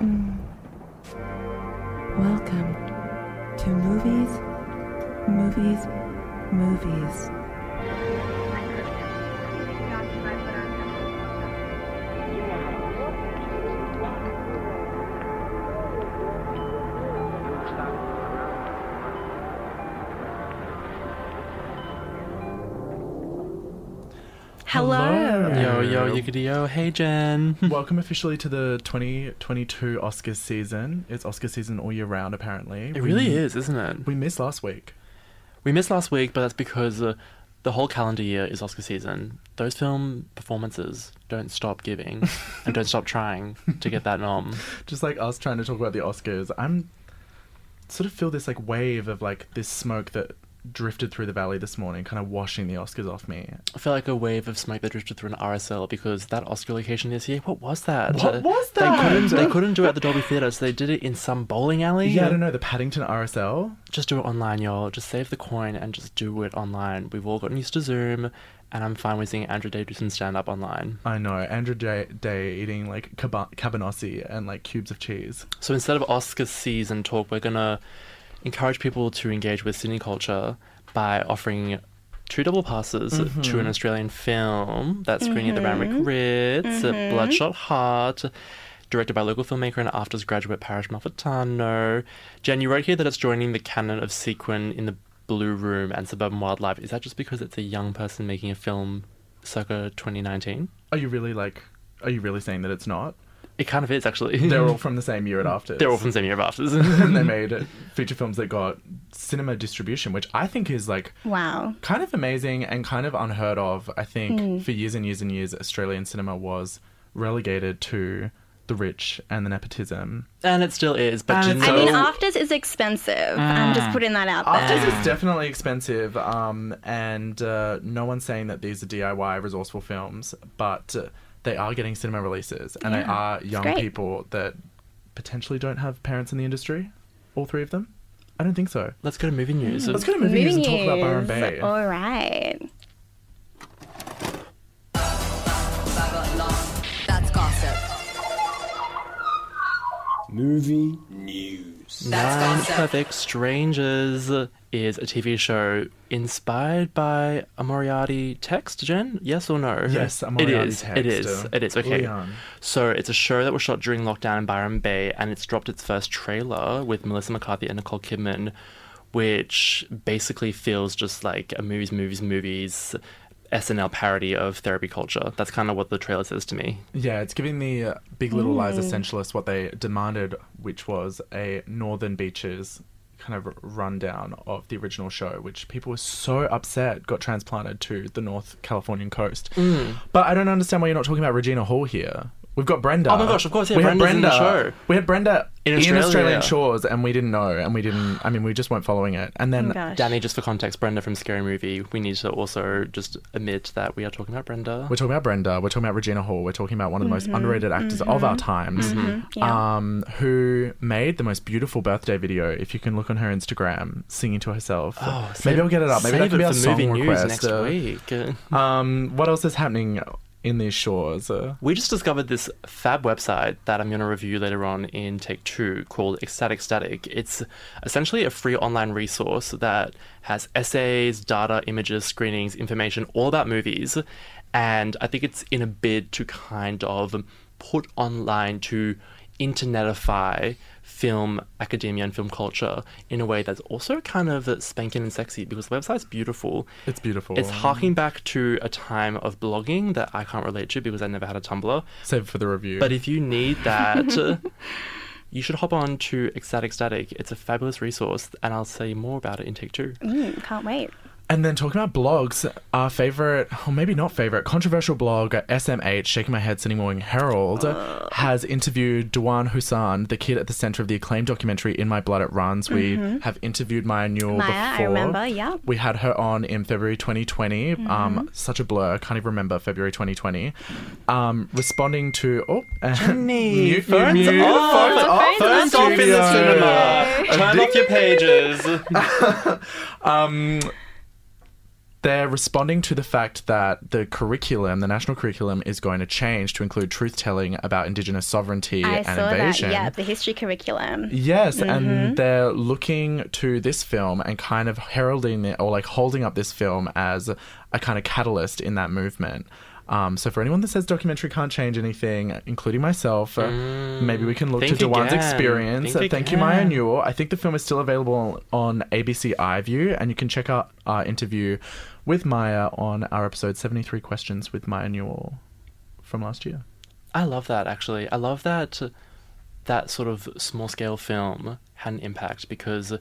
Welcome to movies, movies, movies. Yo, yo, yiggity yo. Hey, Jen. Welcome officially to the 2022 Oscars season. It's Oscar season all year round, apparently. It really is, isn't it? We missed last week. We missed last week, but that's because uh, the whole calendar year is Oscar season. Those film performances don't stop giving and don't stop trying to get that nom. Just like us trying to talk about the Oscars, I'm sort of feel this like wave of like this smoke that drifted through the valley this morning, kind of washing the Oscars off me. I feel like a wave of smoke that drifted through an RSL because that Oscar location this year, what was that? What Uh, was They that? couldn't, they couldn't do it at the Dolby Theatre, so they did it in some bowling alley. Yeah, I don't know the Paddington RSL. Just do it online, y'all. Just save the coin and just do it online. We've all gotten used to Zoom, and I'm fine with seeing Andrew Day do some stand up online. I know Andrew Day, Day eating like caba- cabanossi and like cubes of cheese. So instead of Oscar season talk, we're gonna encourage people to engage with Sydney culture by offering two double passes mm-hmm. to an Australian film that's screening at the Randwick mm-hmm. Ritz, uh, mm-hmm. Bloodshot Heart, directed by local filmmaker and AFTRS graduate Parish Malfitano. Jen, you wrote here that it's joining the canon of sequin in the Blue Room and Suburban Wildlife. Is that just because it's a young person making a film circa 2019? Are you really like? Are you really saying that it's not? It kind of is, actually. They're all from the same year at AFTRS. They're all from the same year of AFTRS. and they made feature films that got cinema distribution, which I think is like Wow. kind of amazing and kind of unheard of. I think Hmm. for years and years and years, Australian cinema was relegated to the rich and the nepotism. and it still is, but And you it's know... I mean, AFTRS is expensive. I'm just putting that out there. AFTRS is definitely expensive, um, and uh, no one's saying that these are DIY resourceful films, but uh, they are getting cinema releases, and they are young people that potentially don't have parents in the industry. All three of them. I don't think so. Let's go to movie news. Let's go to movie news and talk about Byron Bay. All right. That's gossip. Movie news. That's Nine gossip. Perfect Strangers is a TV show inspired by a Moriarty text, Jen? Yes or no? Yes, a It Moriarty is. text, It is. It is. Okay. Leon. So it's a show that was shot during lockdown in Byron Bay, and it's dropped its first trailer with Melissa McCarthy and Nicole Kidman, which basically feels just like a movies, movies, movies. SNL parody of therapy culture. That's kind of what the trailer says to me. Yeah, it's giving the uh, Big Little Lies essentialists what they demanded, which was a Northern Beaches kind of rundown of the original show, which people were so upset got transplanted to the North Californian coast. Mm. But I don't understand why you're not talking about Regina Hall here. We've got Brenda. Oh my gosh, of course, yeah, we had Brenda's in the Brenda. show. We had Brenda In in, Australia. Australian shores, and we didn't know, and we didn't. I mean, we just weren't following it. And then Oh. Danny, just for context, Brenda from Scary Movie, we need to also just admit that we are talking about Brenda. We're talking about Brenda. We're talking about Regina Hall. We're talking about one of the most Mm-hmm. underrated actors of our times, Yeah. um, who made the most beautiful birthday video. If you can look on her Instagram, singing to herself. Oh, Maybe save- I'll get it up. Maybe that save can be it our for song movie news request. next uh, week. Um, what else is happening in these shores? Uh, We just discovered this fab website that I'm going to review later on in Take Two called Ecstatic Static. It's essentially a free online resource that has essays, data, images, screenings, information all about movies. And I think it's in a bid to kind of put online to internetify film academia and film culture in a way that's also kind of spanking and sexy because the website's beautiful. it's beautiful. It's harking back to a time of blogging that I can't relate to because I never had a Tumblr. Save for the review. But if you need that, you should hop on to Ecstatic Static. It's a fabulous resource, and I'll say more about it in Take Two. Mm, can't wait. And then talking about blogs, our favorite, or maybe not favorite, controversial blog, SMH, Shaking My Head, Sydney Morning Herald, has interviewed Dujuan Hoosan, the kid at the center of the acclaimed documentary In My Blood It Runs. We have interviewed Maya Newell Maya, I before. remember, yeah. We had her on in February 2020. Um, such a blur, can't even remember February 2020. Um, responding to oh, Jenny, mute, phones mute, mute, off. phones off, Phones off in the cinema. Turn off your pages. Um, they're responding to the fact that the curriculum, the national curriculum, is going to change to include truth telling about Indigenous sovereignty I and saw invasion. that. Yeah, the history curriculum. Yes, Mm-hmm. and they're looking to this film and kind of heralding it or like holding up this film as a kind of catalyst in that movement. Um, so for anyone that says documentary can't change anything, including myself, uh, maybe we can look to Dujuan's experience. Think Thank you, Maya. Newell. I think the film is still available on ABC iView, and you can check out our interview with Maya on our episode 73 Questions with Maya Newell from last year. I love that actually. I love that that sort of small scale film had an impact because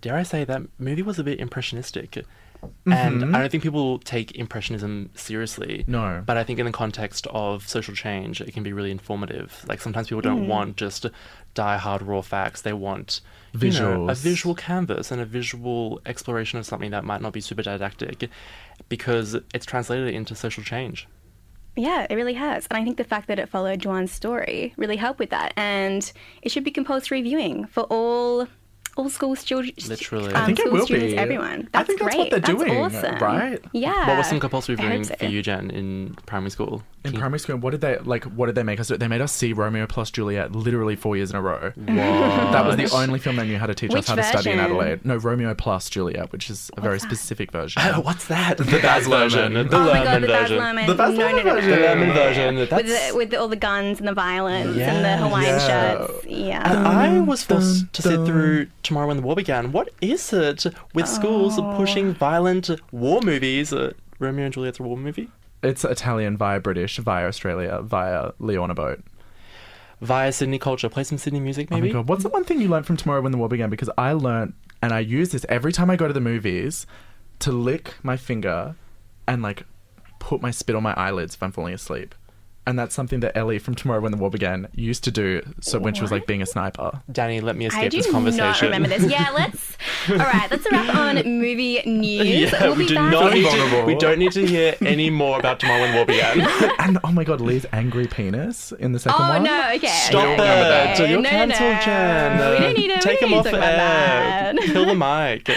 dare I say that movie was a bit impressionistic. And mm-hmm. I don't think people take impressionism seriously. No. But I think in the context of social change, it can be really informative. Like sometimes people don't mm. want just die hard raw facts. They want you know, a visual canvas and a visual exploration of something that might not be super didactic because it's translated into social change. Yeah, it really has. And I think the fact that it followed Dujuan's story really helped with that. And it should be compulsory viewing for all all school students. Literally. Um, I think it will students, be. everyone. I That's think that's what they're doing, awesome. right? Yeah. What was some compulsory I viewing so. for you, Jen, in primary school? In Can you- primary school, what did they like? What did they make us do? They made us see Romeo plus Juliet literally four years in a row. That was the only film they knew how to teach Which us how to study in? Adelaide. No, Romeo plus Juliet, which is a very that? specific version. Oh, what's that? The Baz version. The oh my god, Luhrmann version. The Baz Luhrmann version. The no. Version. With That's, the, with all the guns and the violence and the Hawaiian shirts. Yeah. I was forced to sit through Tomorrow When the War Began. What is it with schools Oh. pushing violent war movies? Uh, Romeo and Juliet's a war movie? It's Italian via British, via Australia, via Leona Boat. Via Sydney culture. Play some Sydney music, Oh maybe? my god, what's the one thing you learned from Tomorrow When the War Began? Because I learned, and I use this every time I go to the movies, to lick my finger and like put my spit on my eyelids if I'm falling asleep. And that's something that Ellie from Tomorrow When the War Began used to do. So when she was like being a sniper. Danny, let me I escape do this conversation. not remember this. Yeah, let's. All right, let's wrap on movie news. Yeah, we'll we do back. not need to, we don't need to hear any more about Tomorrow When the War Began. and oh my god, Lee's angry penis in the second Oh one. no! Okay. Stop okay, it! okay. You're no, cancelled, no. Jen. We don't need to. Take we him don't off need to talk about air. that. Kill the mic.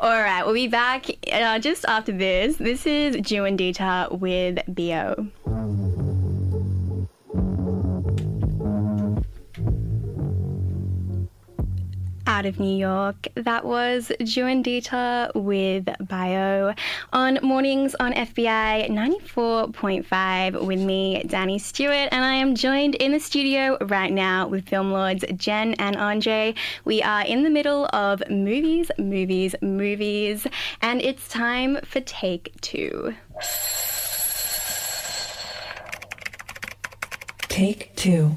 All right, we'll be back uh, just after this. This is Jew and Dita with Bo. Out of New York, that was Jew and Dita with Bio on mornings on FBI 94.5 with me, Danny Stewart, and I am joined in the studio right now with film lords Jen and Andre. We are in the middle of movies, movies, movies, and it's time for take two. Take two.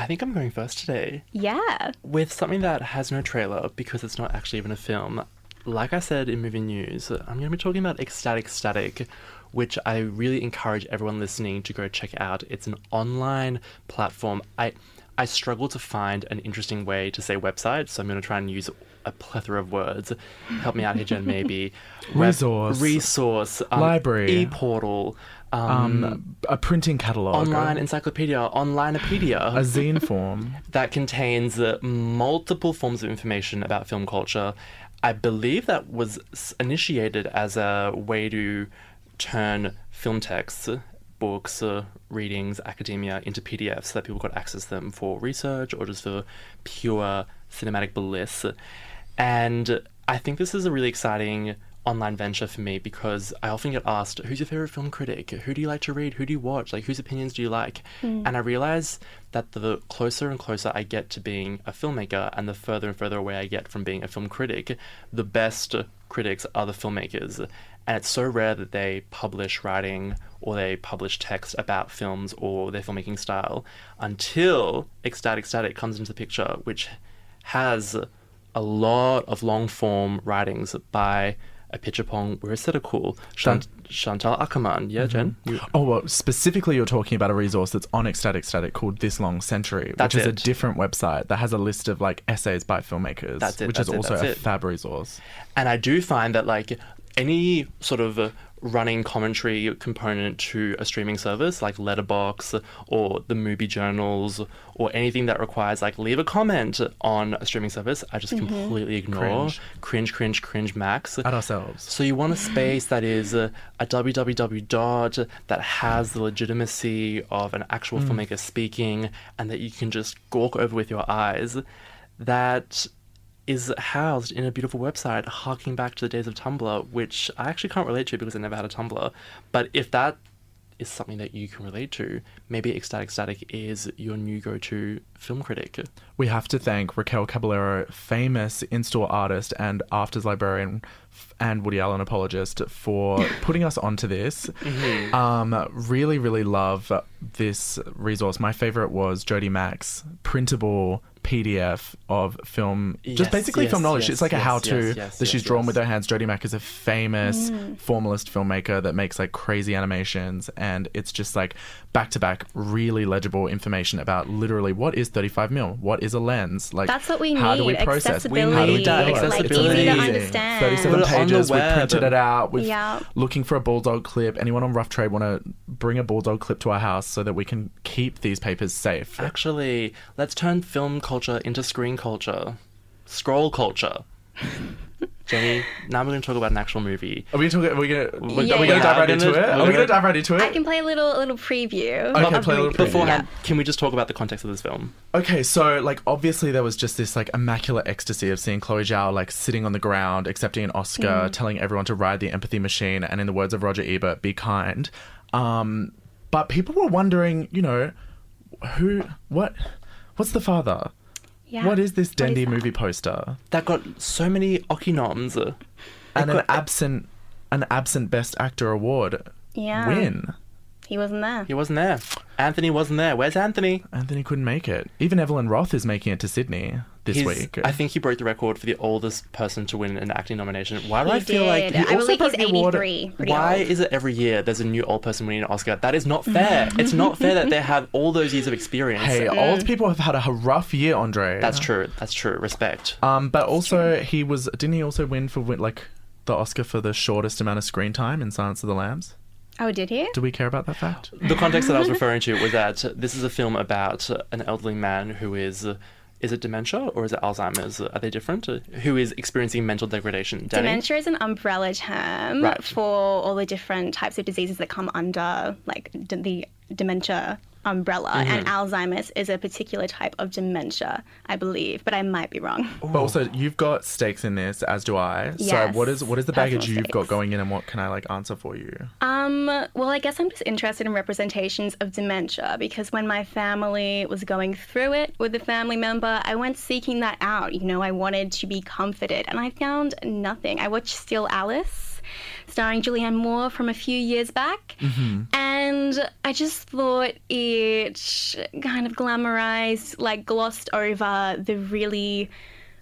I think I'm going first today. Yeah. with something that has no trailer because it's not actually even a film. Like I said in movie news, I'm going to be talking about Ecstatic Static, which I really encourage everyone listening to go check out. It's an online platform. I I struggle to find an interesting way to say website, so I'm going to try and use a plethora of words. Help me out here, Jen. Maybe Resource. resource, um, Library. e-portal, um, Um, a printing catalog. online encyclopedia, onlinepedia a zine form. that contains uh, multiple forms of information about film culture. I believe that was initiated as a way to turn film texts, books, uh, readings, academia into PDFs so that people could access them for research or just for pure cinematic bliss. And I think this is a really exciting online venture for me because I often get asked, who's your favorite film critic? Who do you like to read? Who do you watch? Like, whose opinions do you like? Mm. And I realize that the closer and closer I get to being a filmmaker and the further and further away I get from being a film critic, the best critics are the filmmakers. And it's so rare that they publish writing or they publish text about films or their filmmaking style until Ecstatic Static comes into the picture, which has a lot of long form writings by Apichatpong Weerasethakul, Shant- Chantal Akerman. Yeah, Jen? You- Oh, well, specifically, you're talking about a resource that's on Ecstatic Static called This Long Century, That's which is a different website that has a list of like essays by filmmakers, That's it, which is it, also a fab resource. And I do find that like any sort of uh, running commentary component to a streaming service like Letterboxd or the movie journals or anything that requires like leave a comment on a streaming service, I just mm-hmm. completely ignore. Cringe. cringe, cringe, cringe max. At ourselves. So you want a space that is a, a www dot that has the legitimacy of an actual mm. filmmaker speaking and that you can just gawk over with your eyes. That is housed in a beautiful website harking back to the days of Tumblr, which I actually can't relate to because I never had a Tumblr. But if that is something that you can relate to, maybe Ecstatic Static is your new go-to film critic. We have to thank Raquel Caballero, famous in-store artist and AFTRS librarian and Woody Allen apologist, for putting us onto this. Mm-hmm. Um, really, really love this resource. My favorite was Jodie Mack's, printable PDF of film, Yes, just basically yes, film knowledge. yes, it's like a how-to yes, yes, that she's yes, drawn with her hands. Jodie Mack is a famous formalist filmmaker that makes like crazy animations, and it's just like back-to-back, really legible information about literally what is 35 mil, what is a lens, like That's what we need. how do we need, process, accessibility, how do we do it? It's accessibility. Like, easy to understand. 37 Put it on the pages. We printed it out. We're Yeah. looking for a bulldog clip. Anyone on Rough Trade want to bring a bulldog clip to our house so that we can keep these papers safe? Actually, let's turn film culture into screen culture. Scroll culture. Jenny, now we're going to talk about an actual movie. Are we talking? Are we gonna? Are we Yeah, gonna yeah. dive right into it? we're we gonna- gonna dive right into it? I can play a little a little preview. Okay, of play a little preview. Beforehand, Yeah. can we just talk about the context of this film? Okay, so like obviously there was just this like immaculate ecstasy of seeing Chloe Zhao like sitting on the ground, accepting an Oscar, telling everyone to ride the empathy machine, and in the words of Roger Ebert, be kind. Um, but people were wondering, you know, who, what, what's the father? Yeah. What is this What is Dendy that? movie poster? That got so many Oki noms. And an got- absent, an absent Best Actor award Yeah. win. He wasn't there. He wasn't there. Anthony wasn't there. Where's Anthony? Anthony couldn't make it. Even Evelyn Roth is making it to Sydney this He's- week. I think he broke the record for the oldest person to win an acting nomination. Why do He I feel like he I also believe broke he's the award? 83. Why old. is it every year there's a new old person winning an Oscar? That is not fair. it's not fair that they have all those years of experience. hey, old people have had a rough year, Andre. That's true. That's true. Respect. Um, but also he was didn't he also win for like the Oscar for the shortest amount of screen time in Silence of the Lambs? Oh, did he? Do we care about that fact? The context that I was referring to was that this is a film about an elderly man who is. Is it dementia or is it Alzheimer's? Are they different? Who is experiencing mental degradation? Danny? Dementia is an umbrella term Right. for all the different types of diseases that come under like d- the dementia umbrella, and Mm-hmm. Alzheimer's is a particular type of dementia, I believe, but I might be wrong. But also you've got stakes in this, as do I. Yes, So what is what is the baggage you've got going in and what can I like answer for you? Um, well, I guess I'm just interested in representations of dementia because when my family was going through it with a family member, I went seeking that out. You know, I wanted to be comforted, and I found nothing. I watched Still Alice, starring Julianne Moore from a few years back, and I just thought it kind of glamorized, like glossed over the really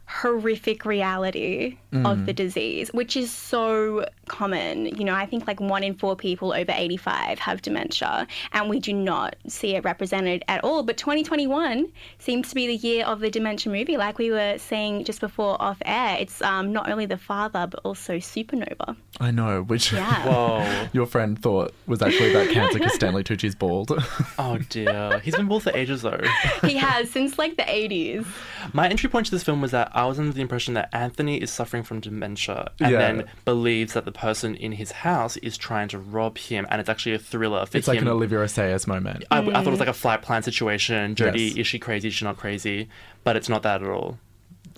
horrific reality of the disease, which is so common. You know, I think like one in four people over 85 have dementia, and we do not see it represented at all. But 2021 seems to be the year of the dementia movie, like we were saying just before off air. It's um, not only the father, but also Supernova. I know, which Yeah. Whoa. your friend thought was actually about cancer because Stanley Tucci's bald. Oh dear. He's been bald for ages though. he has since like the 80s. My entry point to this film was that I was under the impression that Anthony is suffering from dementia and Yeah. then believes that the person in his house is trying to rob him, and it's actually a thriller for it's like him. an Olivier Assayas moment. I, I thought it was like a mm. flight plan situation. Jodie, Yes. is she crazy? Is she not crazy? But it's not that at all.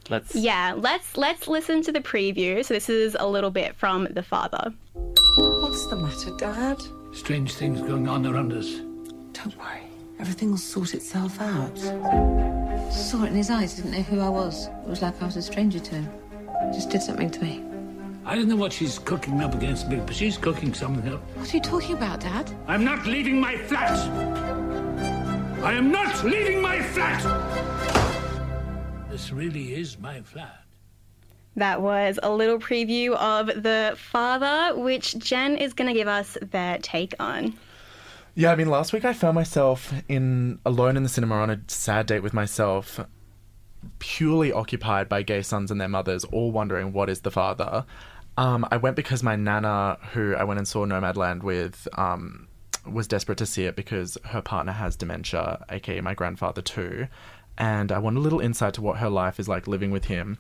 Let's. Yeah, let's let's listen to the preview. So this is a little bit from the father. What's the matter, Dad? Strange things going on around us. Don't worry. Everything will sort itself out. Saw it in his eyes, didn't know who I was. It was like I was a stranger to him. Just did something to me. I don't know what she's cooking up against me, but she's cooking something up. What are you talking about, Dad? I'm not leaving my flat! I am not leaving my flat! This really is my flat. That was a little preview of the father, which Jen is going to give us their take on. Yeah, I mean, last week I found myself in alone in the cinema on a sad date with myself, purely occupied by gay sons and their mothers, all wondering what is the father. Um, I went because my nana, who I went and saw Nomadland with, um, was desperate to see it because her partner has dementia, aka my grandfather too, and I want a little insight to what her life is like living with him.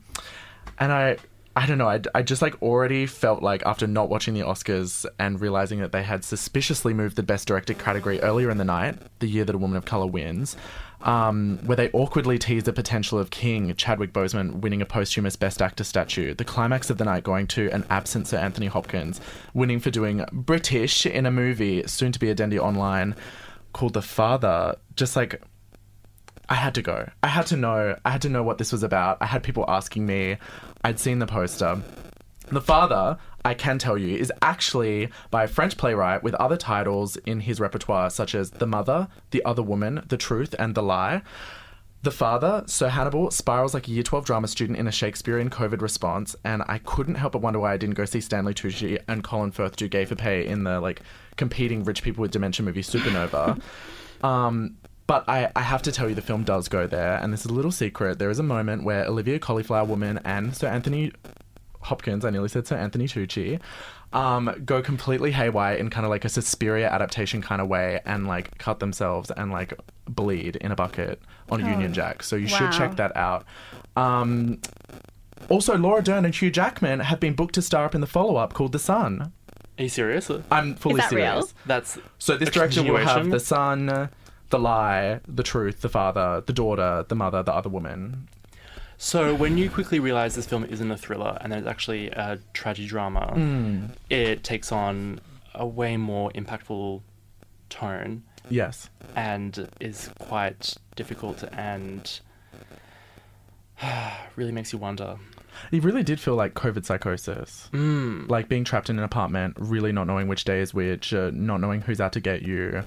And I, I don't know, I, I just like already felt like after not watching the Oscars and realizing that they had suspiciously moved the Best Director category earlier in the night, the year that a woman of color wins. Um, where they awkwardly teased the potential of King Chadwick Boseman winning a posthumous Best Actor statue. The climax of the night going to an absent Sir Anthony Hopkins, winning for doing British in a movie, soon to be a Dendy online, called The Father. Just like I had to go. I had to know. I had to know what this was about. I had people asking me. I'd seen the poster. The Father, I can tell you, is actually by a French playwright with other titles in his repertoire, such as The Mother, The Other Woman, The Truth, and The Lie. The Father, Sir Hannibal, spirals like a year 12 drama student in a Shakespearean COVID response, and I couldn't help but wonder why I didn't go see Stanley Tucci and Colin Firth do Gay for Pay in the like competing rich people with dementia movie Supernova. um, but I, I have to tell you, the film does go there, and this is a little secret. There is a moment where Olivia Cauliflower Woman and Sir Anthony Hopkins, I nearly said Sir Anthony Tucci, um, go completely haywire in kind of like a Suspiria adaptation kind of way and like cut themselves and like bleed in a bucket on Union Jack. So you should check that out. Um, also, Laura Dern and Hugh Jackman have been booked to star up in the follow up called The Son. Are you serious? I'm fully Is that real? serious. That's So this a director will have continuation? the son, the lie, the truth, the father, the daughter, the mother, the other woman. So when you quickly realize this film isn't a thriller and it's actually a tragedy drama, Hmm. it takes on a way more impactful tone Yes. and is quite difficult and really makes you wonder. It really did feel like COVID psychosis. Mm. Like being trapped in an apartment, really not knowing which day is which, uh, not knowing who's out to get you.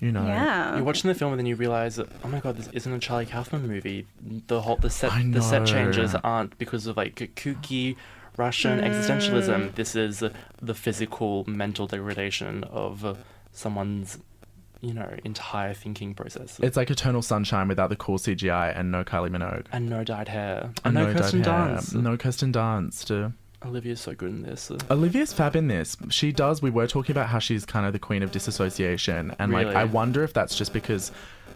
You know. Yeah. You're watching the film and then you realize, oh my god, this isn't a Charlie Kaufman movie. The whole the set the set changes aren't because of like kooky Russian mm. existentialism. This is the physical mental degradation of someone's you know entire thinking process. It's like Eternal Sunshine without the cool CGI and no Kylie Minogue. and no dyed hair. And And no, dyed Kirsten hair. Dunst. No Kirsten Dunst. Olivia's so good in this. Olivia's fab in this. She does. We were talking about how she's kind of the queen of disassociation, and like I wonder if that's just because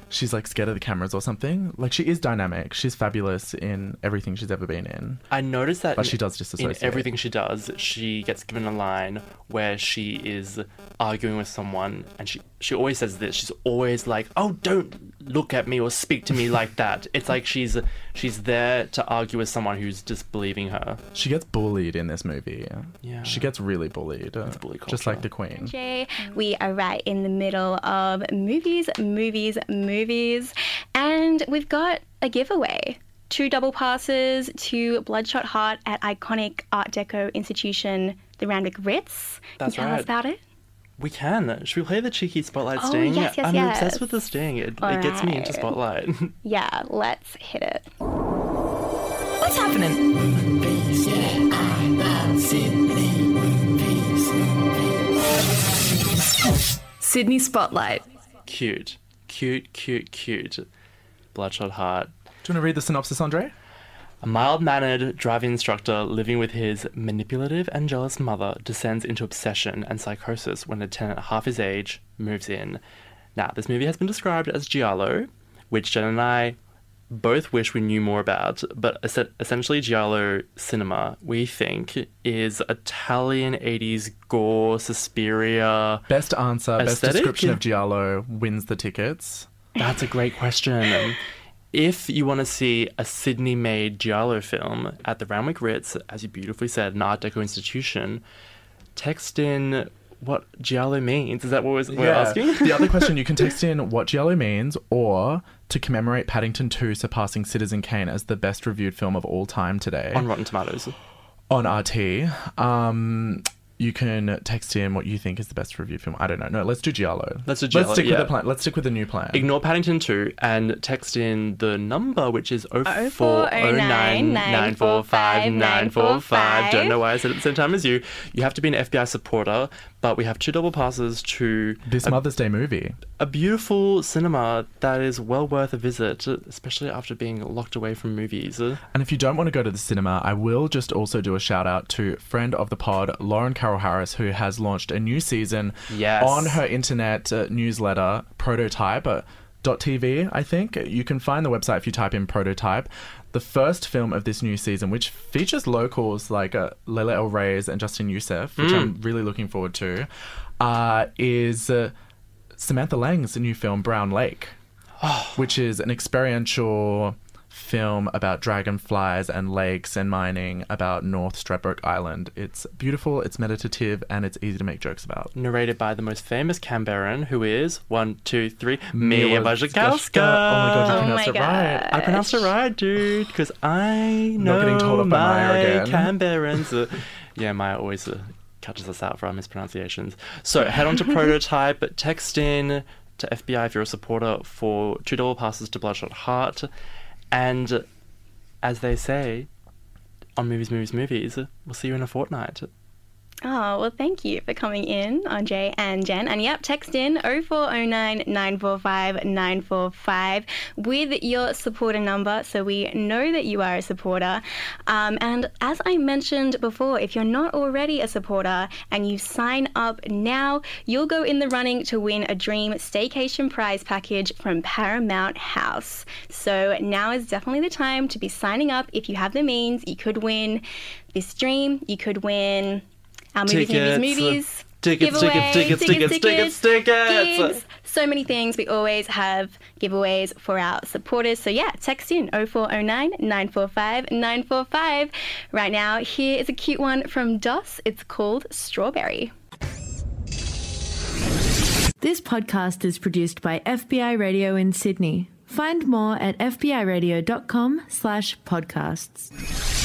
she's like scared of the cameras or something. Like she is dynamic. She's fabulous in everything she's ever been in. I noticed that But in- she does in disassociate. everything she does, she gets given a line where she is arguing with someone, and she she always says this. She's always like, "Oh, don't look at me or speak to me like that." It's like she's she's there to argue with someone who's disbelieving her. She gets bullied in this movie. Yeah. She gets really bullied. uh, bully just like the queen. Jay. We are right in the middle of movies, movies, movies, and we've got a giveaway. Two double passes to Bloodshot Heart at iconic Art Deco institution, the Randwick Ritz. Can That's you tell us about it? We can. Should we play the cheeky spotlight Oh, sting? yes, yes, I'm yes. obsessed with the sting. It, it gets me into spotlight. Yeah, let's hit it. What's happening? Sydney Spotlight. cute, cute, cute, cute. Bloodshot Heart. Do you want to read the synopsis, Andre? A mild mannered driving instructor living with his manipulative and jealous mother descends into obsession and psychosis when a tenant half his age moves in. Now, this movie has been described as Giallo, which Jen and I both wish we knew more about, but es- essentially, Giallo cinema, we think, is Italian 80s gore, Suspiria. Best answer, best description of Giallo wins the tickets. That's a great question. if you want to see a Sydney made Giallo film at the Randwick Ritz, as you beautifully said, an Art Deco institution, text in what Giallo means. Is that what we're, we're asking? the other question you can text in what Giallo means or to commemorate Paddington 2 surpassing Citizen Kane as the best reviewed film of all time today On Rotten Tomatoes. on RT. Um, you can text in what you think is the best review film. I don't know. No, let's do Giallo. Let's do Giallo. Let's stick with the plan. Let's stick with the new plan. Ignore Paddington 2 and text in the number, which is 0409 945 945. Don't know why I said it at the same time as you. You have to be an FBI supporter, but we have two double passes to this a, Mother's Day movie. a beautiful cinema that is well worth a visit, especially after being locked away from movies. And if you don't want to go to the cinema, I will just also do a shout out to friend of the pod, Lauren Carroll Harris, who has launched a new season Yes. on her internet uh, newsletter, Prototype. Uh, .tv, I think. You can find the website if you type in prototype. The first film of this new season, which features locals like uh, Leila El Reyes and Justin Youssef, which I'm really looking forward to, uh, is uh, Samantha Lang's new film, Brown Lake, which is an experiential film about dragonflies and lakes and mining about North Stradbroke Island. It's beautiful, it's meditative, and it's easy to make jokes about. Narrated by the most famous Canberran, who is one, two, three, Mia Mia Wasikowska. Wasikowska. Oh my god, you Oh pronounced my it right. I pronounced it right, dude, because I know Not getting told off by Maya my again. Canberrans. Uh, yeah, Maya always uh, catches us out for our mispronunciations. So head on to Prototype, text in to FBI if you're a supporter for two dollar passes to Bloodshot Heart, and as they say on Movies, Movies, Movies, we'll see you in a fortnight. Oh, well, thank you for coming in, Andre and Jen. And yep, text in 0409 945 945 with your supporter number so we know that you are a supporter. Um, and as I mentioned before, if you're not already a supporter and you sign up now, you'll go in the running to win a dream staycation prize package from Paramount House. So now is definitely the time to be signing up. If you have the means, you could win this dream, you could win our movies, Tickets. movies, movies. Tickets, giveaway, tickets, tickets, tickets, tickets. gigs, So many things. We always have giveaways for our supporters. So yeah, text in 0409 945 945. Right now, here is a cute one from DOS. It's called Strawberry. This podcast is produced by FBI Radio in Sydney. Find more at fbiradio.com slash podcasts.